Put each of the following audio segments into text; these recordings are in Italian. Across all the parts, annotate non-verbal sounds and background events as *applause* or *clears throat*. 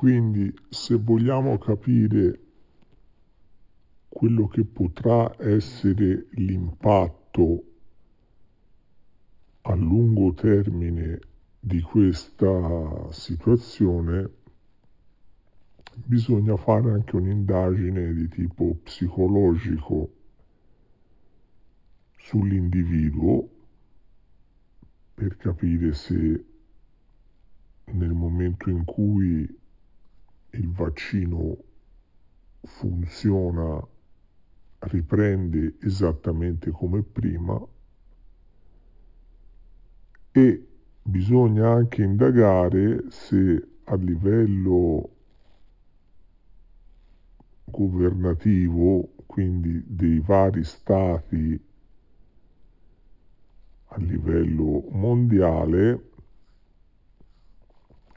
Quindi se vogliamo capire quello che potrà essere l'impatto a lungo termine di questa situazione, bisogna fare anche un'indagine di tipo psicologico sull'individuo per capire se nel momento in cui il vaccino funziona riprende esattamente come prima e bisogna anche indagare se a livello governativo, quindi dei vari stati a livello mondiale,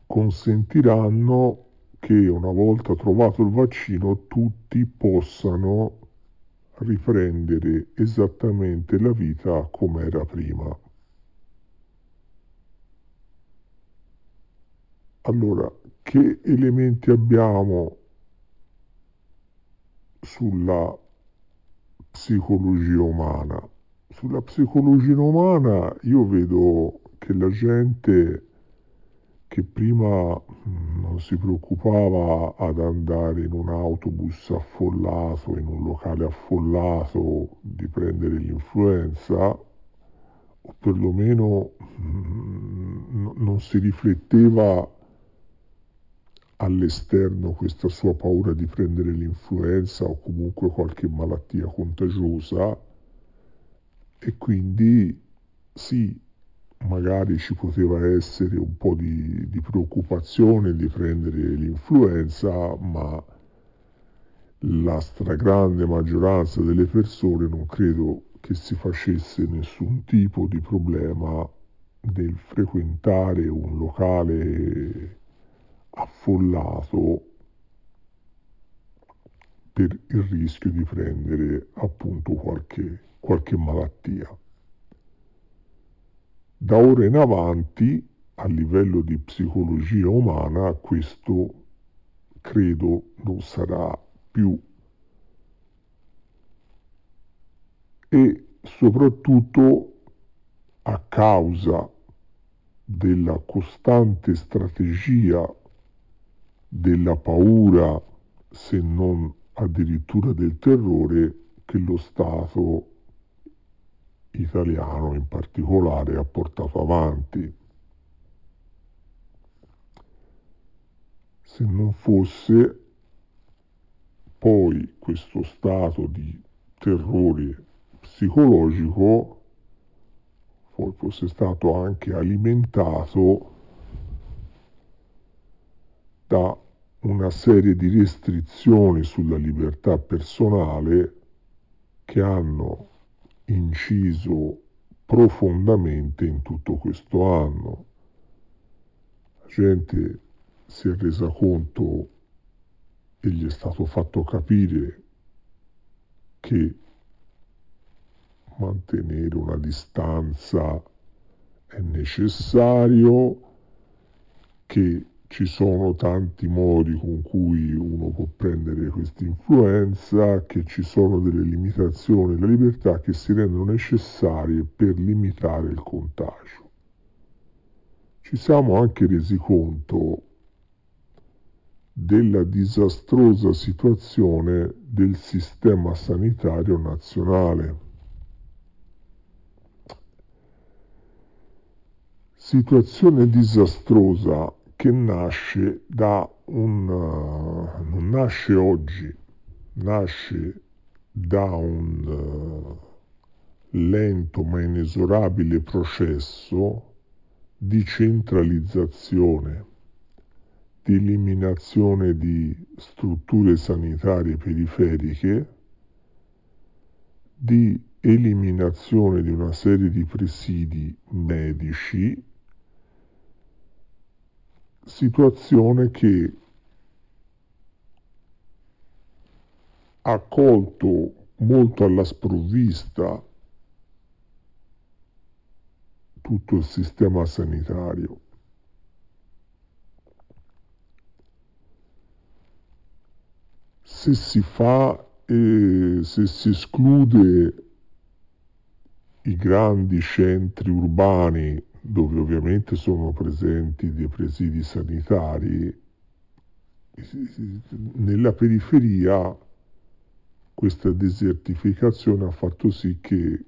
consentiranno che una volta trovato il vaccino tutti possano riprendere esattamente la vita come era prima. Allora, che elementi abbiamo sulla psicologia umana? Sulla psicologia umana io vedo che la gente che prima mm, non si preoccupava ad andare in un autobus affollato, in un locale affollato, di prendere l'influenza, o perlomeno mm, non si rifletteva all'esterno questa sua paura di prendere l'influenza o comunque qualche malattia contagiosa. E quindi sì, magari ci poteva essere un po' di, di preoccupazione di prendere l'influenza, ma la stragrande maggioranza delle persone non credo che si facesse nessun tipo di problema nel frequentare un locale affollato per il rischio di prendere appunto qualche, qualche malattia. Da ora in avanti, a livello di psicologia umana, questo credo non sarà più. E soprattutto a causa della costante strategia della paura, se non addirittura del terrore, che lo Stato italiano in particolare ha portato avanti. Se non fosse poi questo stato di terrore psicologico, fosse stato anche alimentato da una serie di restrizioni sulla libertà personale che hanno inciso profondamente in tutto questo anno. La gente si è resa conto e gli è stato fatto capire che mantenere una distanza è necessario, che ci sono tanti modi con cui uno può prendere questa influenza, che ci sono delle limitazioni alla libertà che si rendono necessarie per limitare il contagio. Ci siamo anche resi conto della disastrosa situazione del sistema sanitario nazionale. Situazione disastrosa che nasce da un... Non nasce oggi, nasce da un lento ma inesorabile processo di centralizzazione, di eliminazione di strutture sanitarie periferiche, di eliminazione di una serie di presidi medici situazione che ha colto molto alla sprovvista tutto il sistema sanitario. se si fa, eh, se si esclude i grandi centri urbani dove ovviamente sono presenti dei presidi sanitari, nella periferia questa desertificazione ha fatto sì che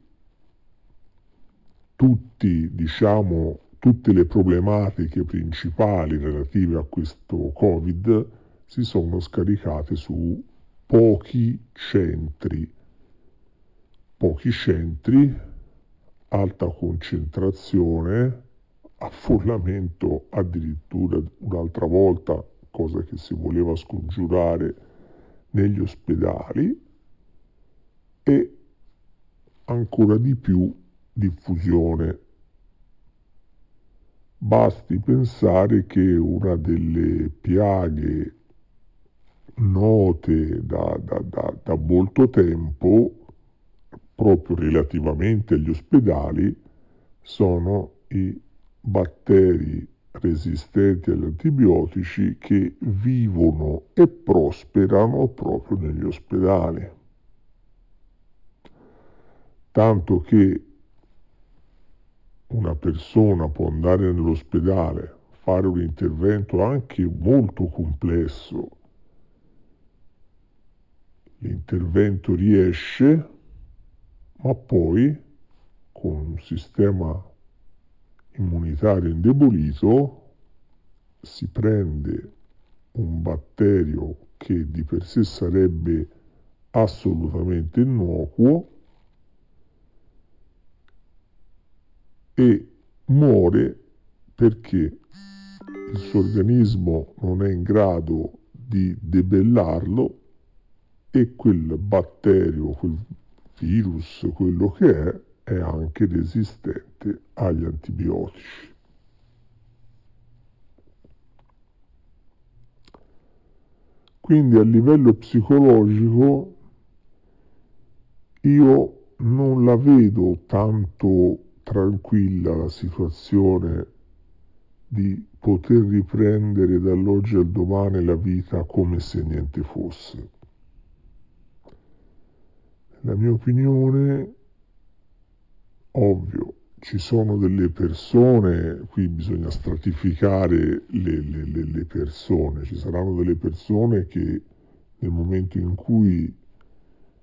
tutti, diciamo, tutte le problematiche principali relative a questo Covid si sono scaricate su pochi centri, pochi centri, alta concentrazione, affollamento addirittura un'altra volta, cosa che si voleva scongiurare negli ospedali e ancora di più diffusione. Basti pensare che una delle piaghe note da, da, da, da molto tempo, proprio relativamente agli ospedali, sono i batteri resistenti agli antibiotici che vivono e prosperano proprio negli ospedali. Tanto che una persona può andare nell'ospedale, fare un intervento anche molto complesso, l'intervento riesce, ma poi con un sistema immunitario indebolito si prende un batterio che di per sé sarebbe assolutamente innocuo e muore perché il suo organismo non è in grado di debellarlo e quel batterio, quel virus, quello che è, è anche resistente agli antibiotici. Quindi a livello psicologico io non la vedo tanto tranquilla la situazione di poter riprendere dall'oggi al domani la vita come se niente fosse. La mia opinione, ovvio, ci sono delle persone, qui bisogna stratificare le, le, le, persone, ci saranno delle persone che nel momento in cui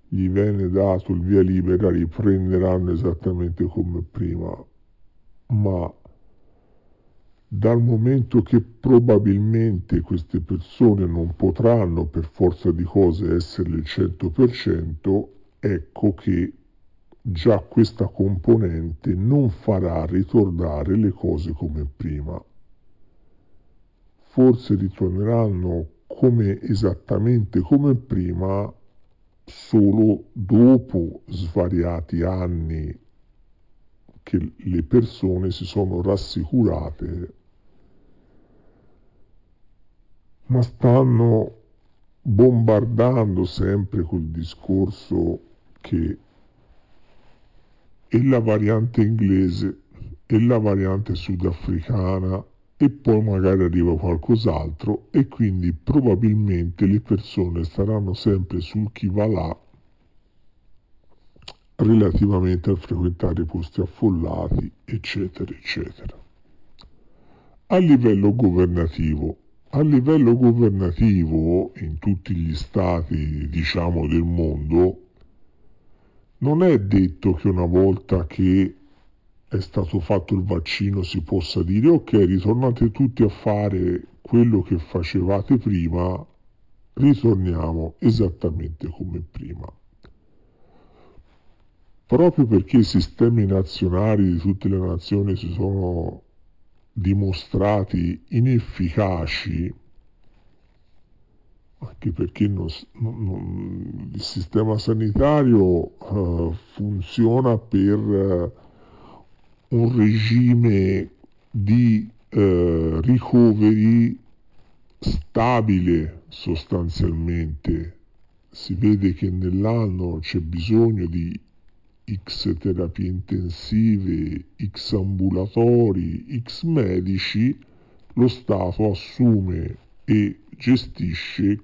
gli viene dato il via libera riprenderanno esattamente come prima, ma dal momento che probabilmente queste persone non potranno per forza di cose essere il 100%, ecco che già questa componente non farà ritornare le cose come prima. Forse ritorneranno come esattamente come prima solo dopo svariati anni che le persone si sono rassicurate, ma stanno bombardando sempre quel discorso che è la variante inglese e la variante sudafricana e poi magari arriva qualcos'altro e quindi probabilmente le persone staranno sempre sul chi va là relativamente a frequentare posti affollati, eccetera, eccetera. A livello governativo, a livello governativo in tutti gli stati, diciamo, del mondo, non è detto che una volta che è stato fatto il vaccino si possa dire ok, ritornate tutti a fare quello che facevate prima, ritorniamo esattamente come prima. Proprio perché i sistemi nazionali di tutte le nazioni si sono dimostrati inefficaci, anche perché non, non, il sistema sanitario uh, funziona per... Uh, un regime di eh, ricoveri stabile sostanzialmente. Si vede che nell'anno c'è bisogno di X terapie intensive, X ambulatori, X medici, lo Stato assume e gestisce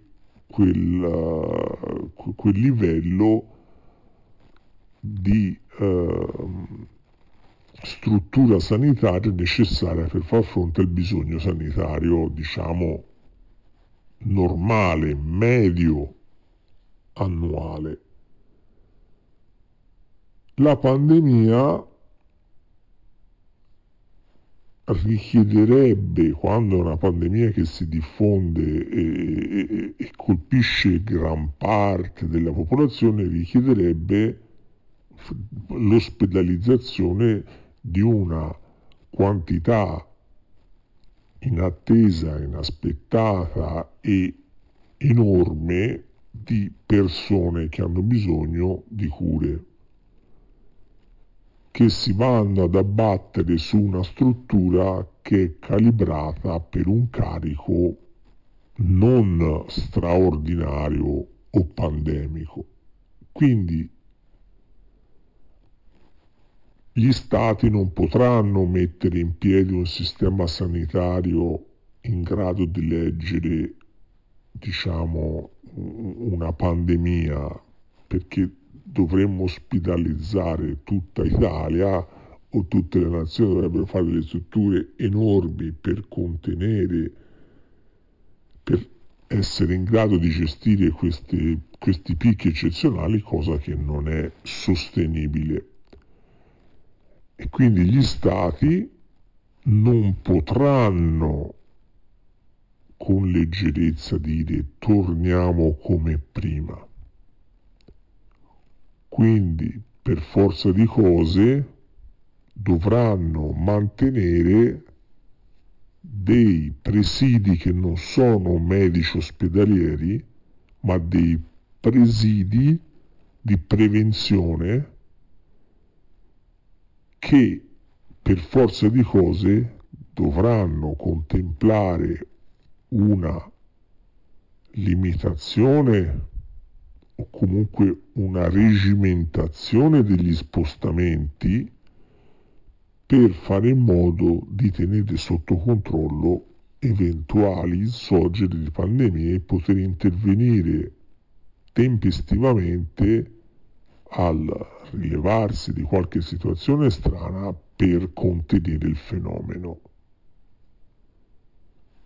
quel, uh, quel livello di uh, struttura sanitaria necessaria per far fronte al bisogno sanitario, diciamo, normale, medio, annuale. La pandemia richiederebbe, quando una pandemia che si diffonde e, e, e colpisce gran parte della popolazione, richiederebbe l'ospedalizzazione di una quantità inattesa, inaspettata e enorme di persone che hanno bisogno di cure che si vanno ad abbattere su una struttura che è calibrata per un carico non straordinario o pandemico. Quindi gli stati non potranno mettere in piedi un sistema sanitario in grado di leggere, diciamo, una pandemia, perché dovremmo ospitalizzare tutta Italia o tutte le nazioni dovrebbero fare delle strutture enormi per contenere, per essere in grado di gestire questi, questi picchi eccezionali, cosa che non è sostenibile. E quindi gli stati non potranno con leggerezza dire torniamo come prima quindi, per forza di cose, dovranno mantenere dei presidi che non sono medici ospedalieri, ma dei presidi di prevenzione che per forza di cose dovranno contemplare una limitazione o comunque una regimentazione degli spostamenti per fare in modo di tenere sotto controllo eventuali sorgeri di pandemie e poter intervenire tempestivamente al rilevarsi di qualche situazione strana per contenere il fenomeno.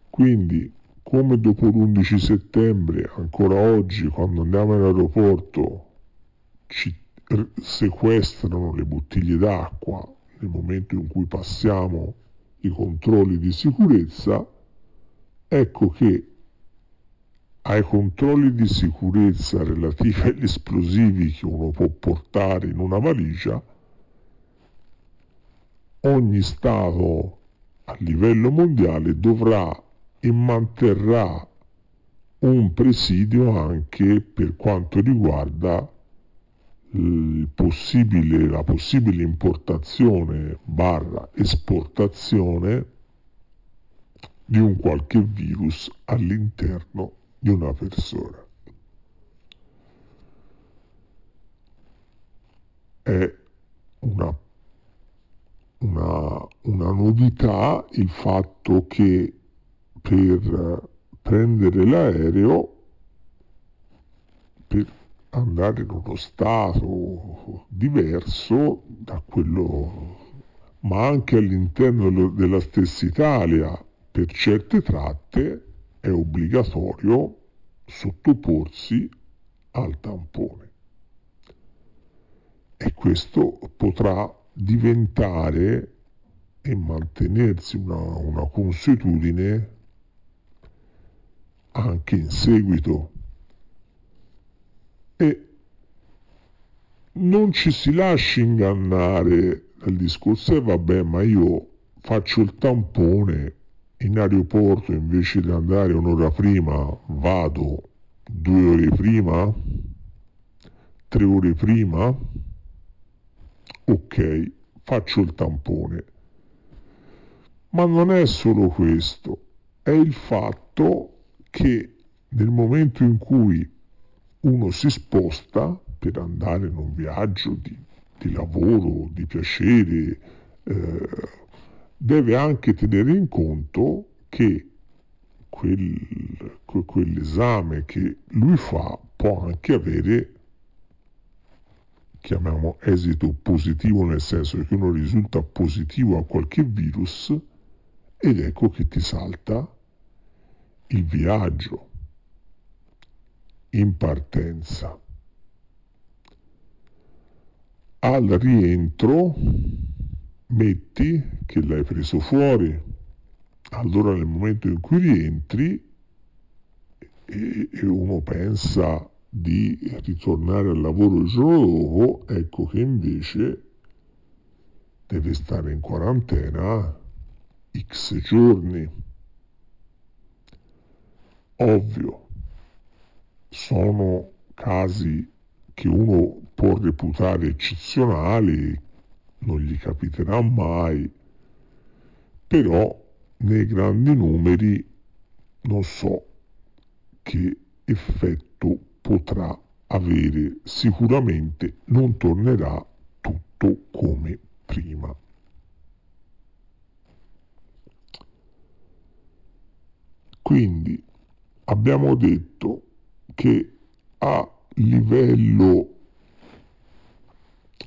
Quindi come dopo l'11 settembre, ancora oggi, quando andiamo in aeroporto, ci sequestrano le bottiglie d'acqua nel momento in cui passiamo i controlli di sicurezza, ecco che ai controlli di sicurezza relativi agli esplosivi che uno può portare in una valigia, ogni Stato a livello mondiale dovrà e manterrà un presidio anche per quanto riguarda possibile, la possibile importazione barra esportazione di un qualche virus all'interno di una persona. È una, una, una novità il fatto che per prendere l'aereo per andare in uno stato diverso da quello, ma anche all'interno della stessa Italia, per certe tratte è obbligatorio sottoporsi al tampone. E questo potrà diventare e mantenersi una, una consuetudine anche in seguito. E non ci si lasci ingannare dal discorso, e eh, vabbè, ma io faccio il tampone in aeroporto invece di andare un'ora prima, vado due ore prima, tre ore prima, ok, faccio il tampone. Ma non è solo questo, è il fatto che nel momento in cui uno si sposta per andare in un viaggio di, di lavoro, di piacere, eh, deve anche tenere in conto che quel, quell'esame che lui fa può anche avere, chiamiamo esito positivo, nel senso che uno risulta positivo a qualche virus ed ecco che ti salta il viaggio in partenza. Al rientro metti che l'hai preso fuori, allora nel momento in cui rientri e, e uno pensa di ritornare al lavoro il giorno dopo, ecco che invece deve stare in quarantena x giorni. Ovvio, sono casi che uno può reputare eccezionali, non gli capiterà mai, però nei grandi numeri non so che effetto potrà avere. Sicuramente non tornerà tutto come prima. Quindi abbiamo detto che a livello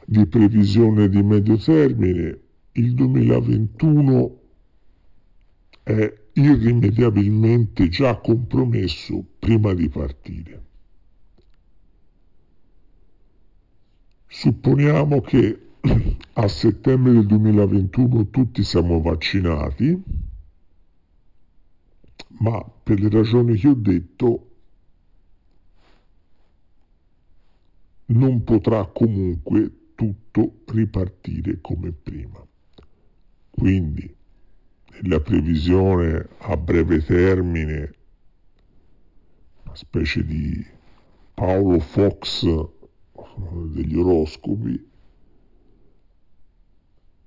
di previsione di medio termine il 2021 è irrimediabilmente già compromesso prima di partire. Supponiamo che *clears throat* a settembre del 2021 tutti siamo vaccinati, ma per le ragioni che ho detto non potrà comunque tutto ripartire come prima. Quindi la previsione a breve termine, una specie di Paolo Fox degli oroscopi,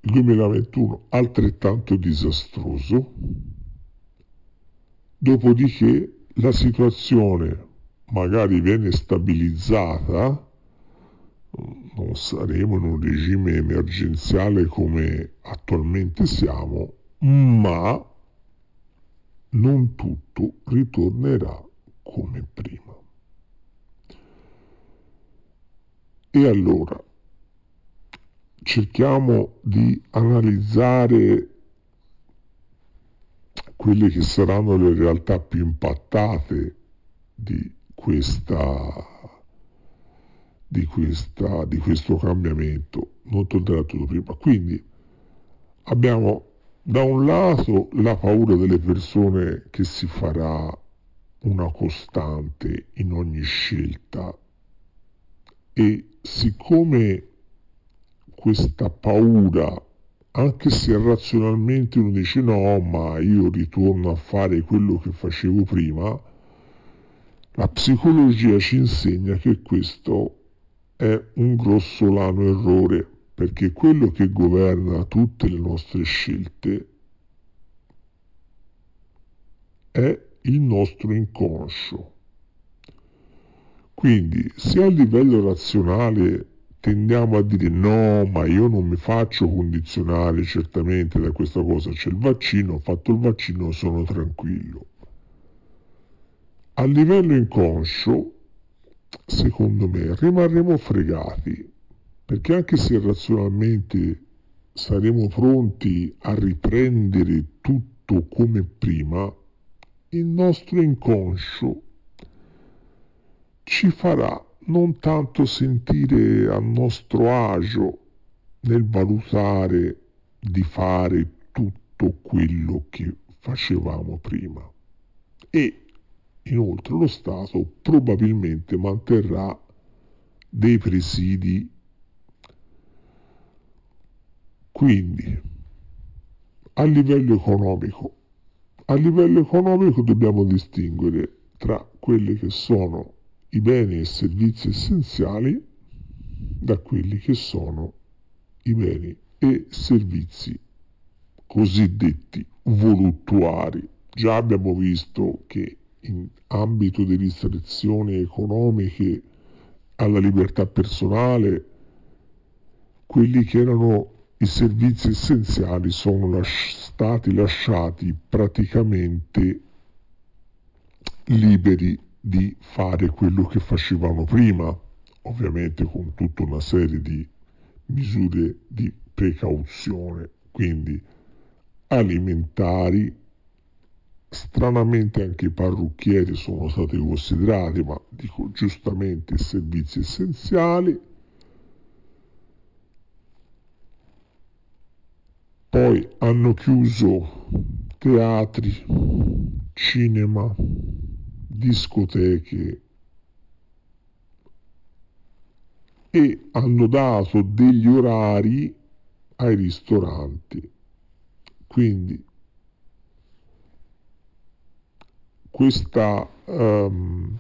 il 2021 altrettanto disastroso, dopodiché la situazione magari viene stabilizzata, non saremo in un regime emergenziale come attualmente siamo, ma non tutto ritornerà come prima. E allora cerchiamo di analizzare quelle che saranno le realtà più impattate di, questa, di, questa, di questo cambiamento. Non tornerà tutto prima. Quindi abbiamo da un lato la paura delle persone che si farà una costante in ogni scelta e siccome questa paura, anche se razionalmente uno dice no, ma io ritorno a fare quello che facevo prima, la psicologia ci insegna che questo è un grossolano errore perché quello che governa tutte le nostre scelte è il nostro inconscio. Quindi se a livello razionale tendiamo a dire no, ma io non mi faccio condizionare certamente da questa cosa, c'è il vaccino, ho fatto il vaccino, sono tranquillo. A livello inconscio, secondo me, rimarremo fregati perché anche se razionalmente saremo pronti a riprendere tutto come prima, il nostro inconscio ci farà non tanto sentire a nostro agio nel valutare di fare tutto quello che facevamo prima. E inoltre lo Stato probabilmente manterrà dei presidi quindi, a livello economico, a livello economico dobbiamo distinguere tra quelli che sono i beni e servizi essenziali da quelli che sono i beni e servizi cosiddetti voluttuari. Già abbiamo visto che in ambito di restrizioni economiche alla libertà personale, quelli che erano i servizi essenziali sono las- stati lasciati praticamente liberi di fare quello che facevano prima, ovviamente con tutta una serie di misure di precauzione, quindi alimentari, stranamente anche i parrucchieri sono stati considerati, ma dico giustamente servizi essenziali, poi hanno chiuso teatri, cinema, discoteche e hanno dato degli orari ai ristoranti. Quindi questa, um,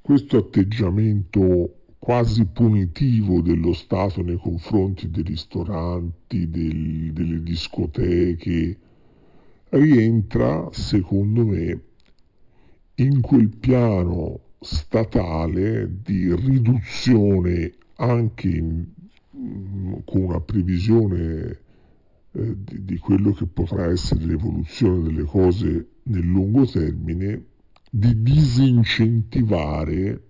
questo atteggiamento quasi punitivo dello Stato nei confronti dei ristoranti, del, delle discoteche, rientra, secondo me, in quel piano statale di riduzione anche in, mm, con una previsione eh, di, di quello che potrà essere l'evoluzione delle cose nel lungo termine, di disincentivare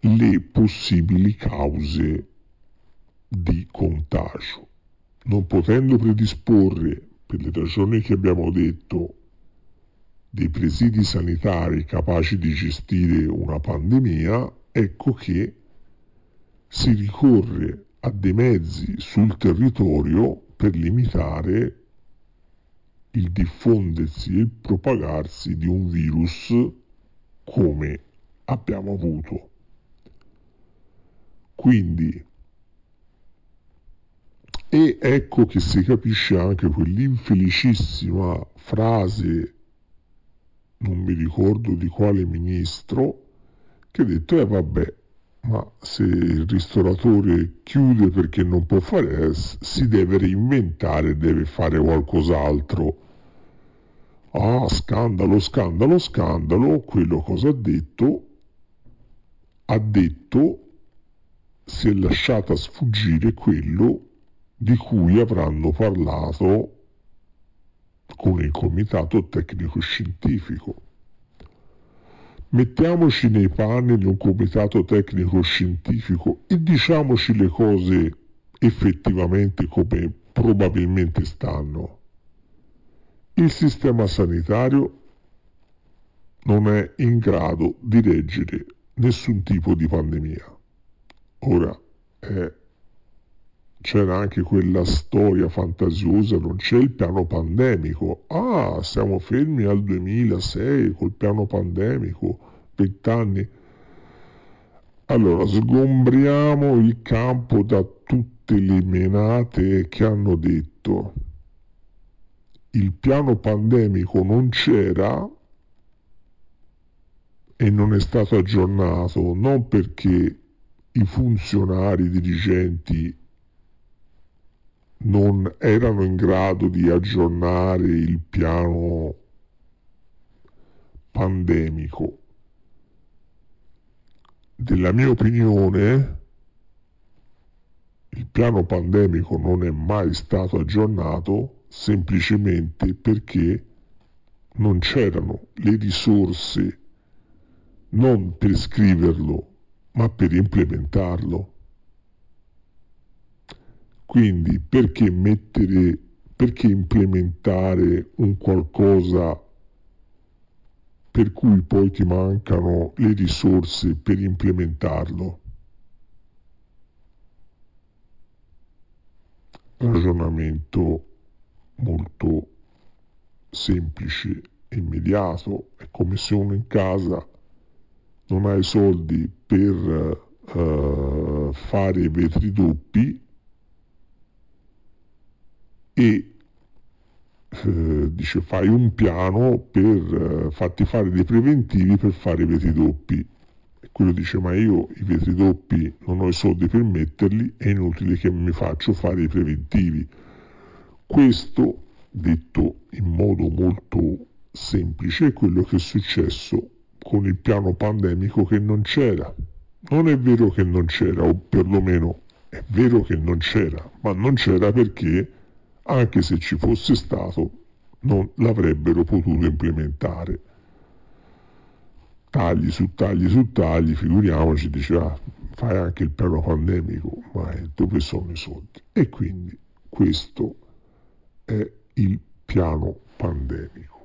le possibili cause di contagio. Non potendo predisporre, per le ragioni che abbiamo detto, dei presidi sanitari capaci di gestire una pandemia, ecco che si ricorre a dei mezzi sul territorio per limitare il diffondersi e il propagarsi di un virus come abbiamo avuto. Quindi, e ecco che si capisce anche quell'infelicissima frase non mi ricordo di quale ministro, che ha detto, eh vabbè, ma se il ristoratore chiude perché non può fare, si deve reinventare, deve fare qualcos'altro. Ah, scandalo, scandalo, scandalo, quello cosa ha detto? Ha detto, si è lasciata sfuggire quello di cui avranno parlato con il comitato tecnico scientifico. Mettiamoci nei panni di un comitato tecnico scientifico e diciamoci le cose effettivamente come probabilmente stanno. Il sistema sanitario non è in grado di reggere nessun tipo di pandemia. Ora, è c'era anche quella storia fantasiosa, non c'è il piano pandemico. Ah, siamo fermi al 2006 col piano pandemico, vent'anni. Allora, sgombriamo il campo da tutte le menate che hanno detto. Il piano pandemico non c'era e non è stato aggiornato non perché i funzionari dirigenti non erano in grado di aggiornare il piano pandemico. Della mia opinione, il piano pandemico non è mai stato aggiornato semplicemente perché non c'erano le risorse non per scriverlo, ma per implementarlo. Quindi perché mettere, perché implementare un qualcosa per cui poi ti mancano le risorse per implementarlo? Ragionamento molto semplice e immediato, è come se uno in casa non ha i soldi per uh, fare vetri doppi e eh, dice fai un piano per eh, farti fare dei preventivi per fare i vetri doppi. E quello dice ma io i vetri doppi non ho i soldi per metterli è inutile che mi faccio fare i preventivi. Questo detto in modo molto semplice è quello che è successo con il piano pandemico che non c'era. Non è vero che non c'era o perlomeno è vero che non c'era ma non c'era perché anche se ci fosse stato, non l'avrebbero potuto implementare. Tagli su tagli su tagli, figuriamoci, diceva ah, fai anche il piano pandemico, ma dove sono i soldi? E quindi questo è il piano pandemico.